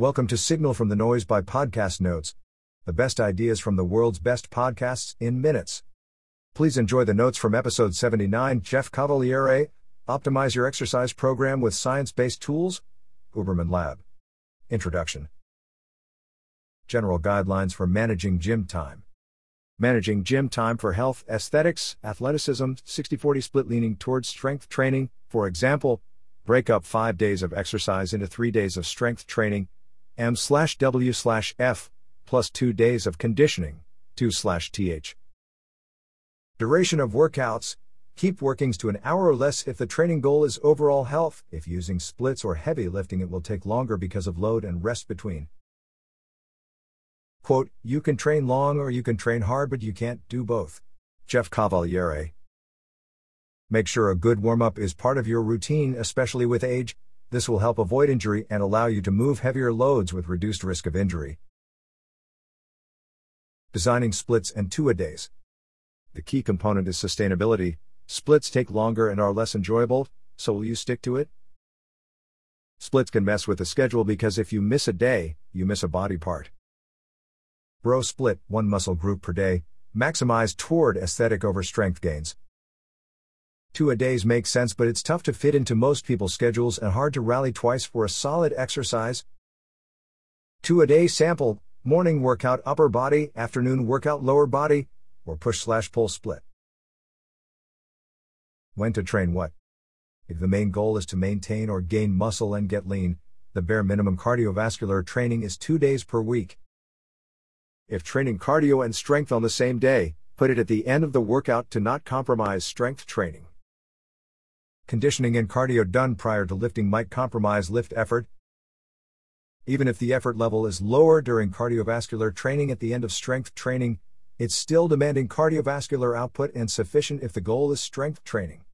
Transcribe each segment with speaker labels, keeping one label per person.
Speaker 1: Welcome to Signal from the Noise by Podcast Notes. The best ideas from the world's best podcasts in minutes. Please enjoy the notes from episode 79 Jeff Cavaliere Optimize Your Exercise Program with Science Based Tools. Huberman Lab. Introduction General Guidelines for Managing Gym Time. Managing gym time for health, aesthetics, athleticism, 60 40 split leaning towards strength training, for example, break up 5 days of exercise into 3 days of strength training, M slash W slash F, plus 2 days of conditioning, 2 slash TH. Duration of workouts, keep workings to an hour or less if the training goal is overall health. If using splits or heavy lifting, it will take longer because of load and rest between. Quote, You can train long or you can train hard, but you can't do both. Jeff Cavaliere. Make sure a good warm up is part of your routine, especially with age. This will help avoid injury and allow you to move heavier loads with reduced risk of injury. Designing splits and two a days. The key component is sustainability. Splits take longer and are less enjoyable, so will you stick to it? Splits can mess with the schedule because if you miss a day, you miss a body part. Bro split, one muscle group per day, maximize toward aesthetic over strength gains. Two a days makes sense, but it's tough to fit into most people's schedules and hard to rally twice for a solid exercise. Two a day sample, morning workout upper body, afternoon workout lower body, or push slash pull split. When to train what? If the main goal is to maintain or gain muscle and get lean, the bare minimum cardiovascular training is two days per week. If training cardio and strength on the same day, put it at the end of the workout to not compromise strength training. Conditioning and cardio done prior to lifting might compromise lift effort. Even if the effort level is lower during cardiovascular training at the end of strength training, it's still demanding cardiovascular output and sufficient if the goal is strength training.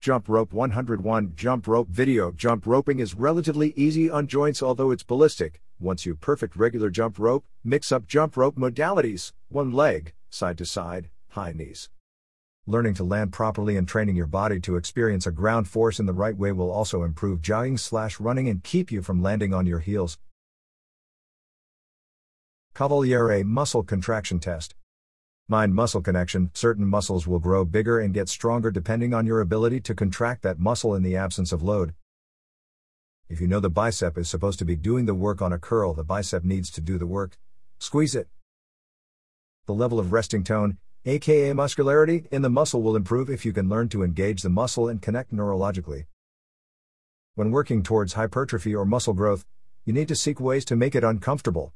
Speaker 1: Jump rope 101 Jump rope video Jump roping is relatively easy on joints, although it's ballistic. Once you perfect regular jump rope, mix up jump rope modalities one leg, side to side, high knees. Learning to land properly and training your body to experience a ground force in the right way will also improve jogging slash running and keep you from landing on your heels. Cavaliere Muscle Contraction Test Mind muscle connection Certain muscles will grow bigger and get stronger depending on your ability to contract that muscle in the absence of load. If you know the bicep is supposed to be doing the work on a curl, the bicep needs to do the work. Squeeze it. The level of resting tone aka muscularity, in the muscle will improve if you can learn to engage the muscle and connect neurologically. When working towards hypertrophy or muscle growth, you need to seek ways to make it uncomfortable.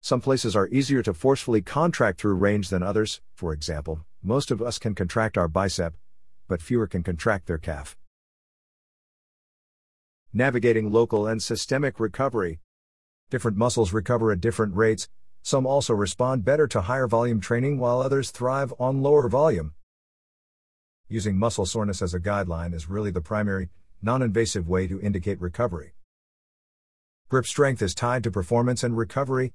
Speaker 1: Some places are easier to forcefully contract through range than others, for example, most of us can contract our bicep, but fewer can contract their calf. Navigating local and systemic recovery. Different muscles recover at different rates, some also respond better to higher volume training while others thrive on lower volume. Using muscle soreness as a guideline is really the primary, non invasive way to indicate recovery. Grip strength is tied to performance and recovery.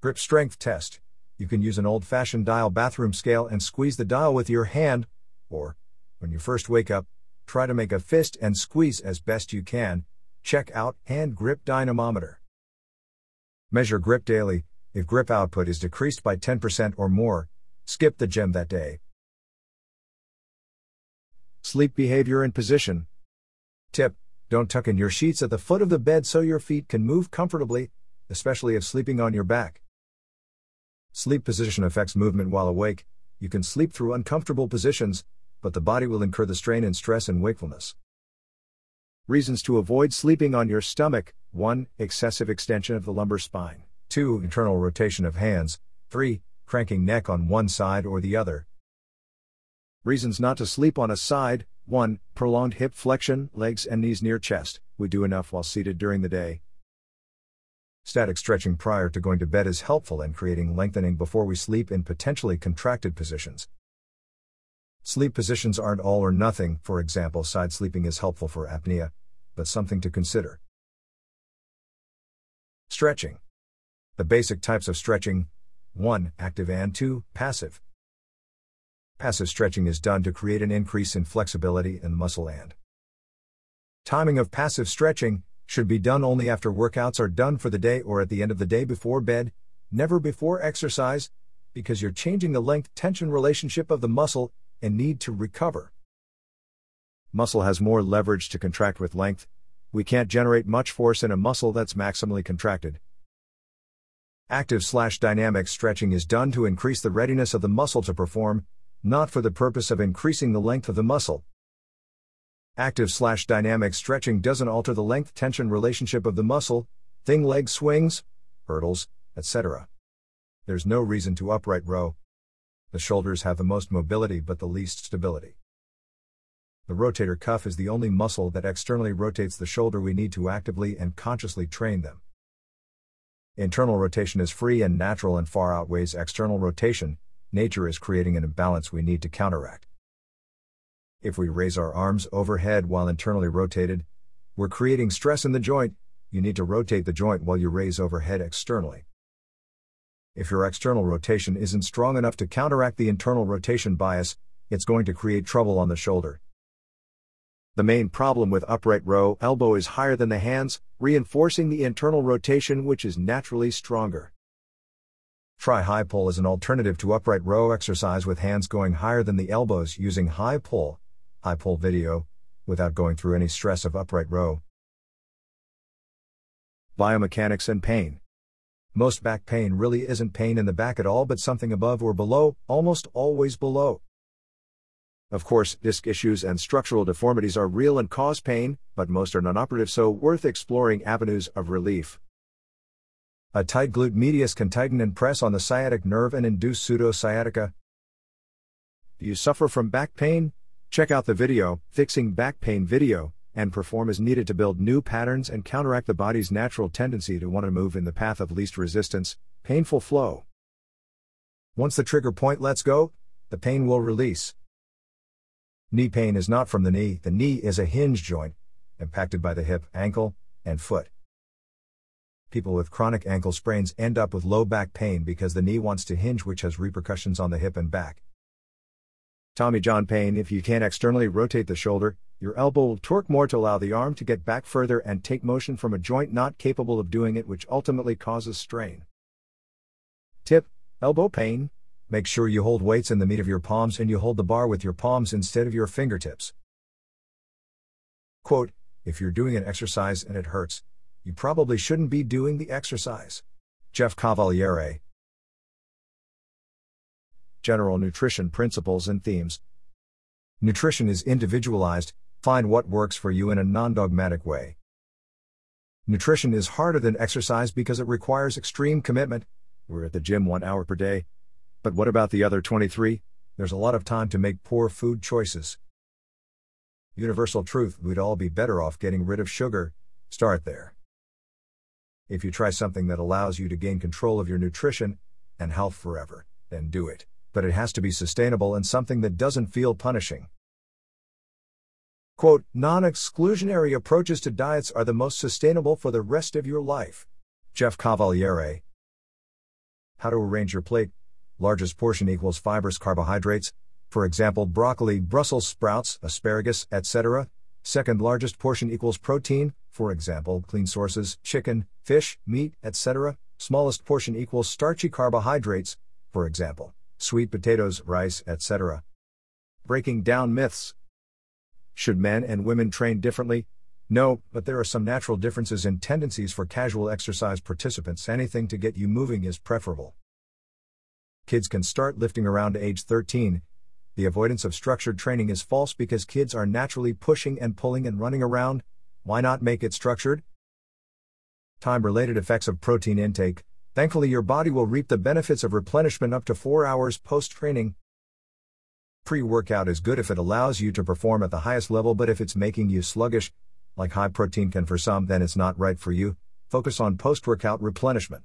Speaker 1: Grip strength test. You can use an old fashioned dial bathroom scale and squeeze the dial with your hand, or, when you first wake up, try to make a fist and squeeze as best you can. Check out Hand Grip Dynamometer. Measure grip daily. If grip output is decreased by 10% or more, skip the gym that day. Sleep behavior and position. Tip Don't tuck in your sheets at the foot of the bed so your feet can move comfortably, especially if sleeping on your back. Sleep position affects movement while awake. You can sleep through uncomfortable positions, but the body will incur the strain and stress in wakefulness. Reasons to avoid sleeping on your stomach 1. Excessive extension of the lumbar spine. 2. Internal rotation of hands. 3. Cranking neck on one side or the other. Reasons not to sleep on a side 1. Prolonged hip flexion, legs and knees near chest. We do enough while seated during the day. Static stretching prior to going to bed is helpful in creating lengthening before we sleep in potentially contracted positions. Sleep positions aren't all or nothing, for example, side sleeping is helpful for apnea, but something to consider. Stretching. The basic types of stretching 1. Active and 2. Passive. Passive stretching is done to create an increase in flexibility in the muscle and timing of passive stretching Should be done only after workouts are done for the day or at the end of the day before bed, never before exercise, because you're changing the length tension relationship of the muscle and need to recover. Muscle has more leverage to contract with length. We can't generate much force in a muscle that's maximally contracted. Active slash dynamic stretching is done to increase the readiness of the muscle to perform, not for the purpose of increasing the length of the muscle. Active slash dynamic stretching doesn't alter the length tension relationship of the muscle, thing leg swings, hurdles, etc. There's no reason to upright row. The shoulders have the most mobility but the least stability. The rotator cuff is the only muscle that externally rotates the shoulder we need to actively and consciously train them. Internal rotation is free and natural and far outweighs external rotation, nature is creating an imbalance we need to counteract. If we raise our arms overhead while internally rotated, we're creating stress in the joint, you need to rotate the joint while you raise overhead externally. If your external rotation isn't strong enough to counteract the internal rotation bias, it's going to create trouble on the shoulder. The main problem with upright row elbow is higher than the hands, reinforcing the internal rotation which is naturally stronger. Try high pull as an alternative to upright row exercise with hands going higher than the elbows using high pull, high pull video, without going through any stress of upright row. Biomechanics and pain. Most back pain really isn't pain in the back at all but something above or below, almost always below. Of course, disc issues and structural deformities are real and cause pain, but most are non operative, so worth exploring avenues of relief. A tight glute medius can tighten and press on the sciatic nerve and induce pseudosciatica. Do you suffer from back pain? Check out the video, Fixing Back Pain video, and perform as needed to build new patterns and counteract the body's natural tendency to want to move in the path of least resistance, painful flow. Once the trigger point lets go, the pain will release. Knee pain is not from the knee, the knee is a hinge joint, impacted by the hip, ankle, and foot. People with chronic ankle sprains end up with low back pain because the knee wants to hinge, which has repercussions on the hip and back. Tommy John pain if you can't externally rotate the shoulder, your elbow will torque more to allow the arm to get back further and take motion from a joint not capable of doing it, which ultimately causes strain. Tip Elbow pain. Make sure you hold weights in the meat of your palms and you hold the bar with your palms instead of your fingertips. Quote If you're doing an exercise and it hurts, you probably shouldn't be doing the exercise. Jeff Cavaliere, General Nutrition Principles and Themes. Nutrition is individualized, find what works for you in a non dogmatic way. Nutrition is harder than exercise because it requires extreme commitment. We're at the gym one hour per day. But what about the other 23? There's a lot of time to make poor food choices. Universal truth we'd all be better off getting rid of sugar. Start there. If you try something that allows you to gain control of your nutrition and health forever, then do it but it has to be sustainable and something that doesn't feel punishing. Quote, non exclusionary approaches to diets are the most sustainable for the rest of your life. Jeff Cavaliere. How to arrange your plate. Largest portion equals fibrous carbohydrates, for example, broccoli, Brussels sprouts, asparagus, etc. Second largest portion equals protein, for example, clean sources, chicken, fish, meat, etc. Smallest portion equals starchy carbohydrates, for example, sweet potatoes, rice, etc. Breaking down myths. Should men and women train differently? No, but there are some natural differences in tendencies for casual exercise participants. Anything to get you moving is preferable. Kids can start lifting around age 13. The avoidance of structured training is false because kids are naturally pushing and pulling and running around. Why not make it structured? Time related effects of protein intake. Thankfully, your body will reap the benefits of replenishment up to 4 hours post training. Pre workout is good if it allows you to perform at the highest level, but if it's making you sluggish, like high protein can for some, then it's not right for you. Focus on post workout replenishment.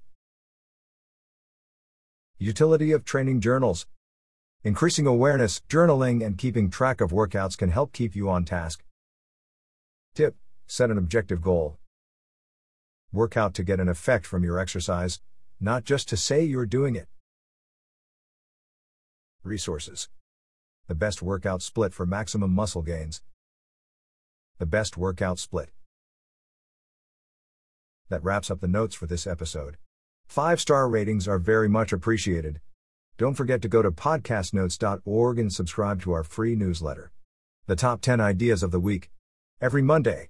Speaker 1: Utility of training journals. Increasing awareness, journaling, and keeping track of workouts can help keep you on task. Tip Set an objective goal. Work out to get an effect from your exercise, not just to say you're doing it. Resources The best workout split for maximum muscle gains. The best workout split. That wraps up the notes for this episode. Five star ratings are very much appreciated. Don't forget to go to podcastnotes.org and subscribe to our free newsletter. The top 10 ideas of the week. Every Monday.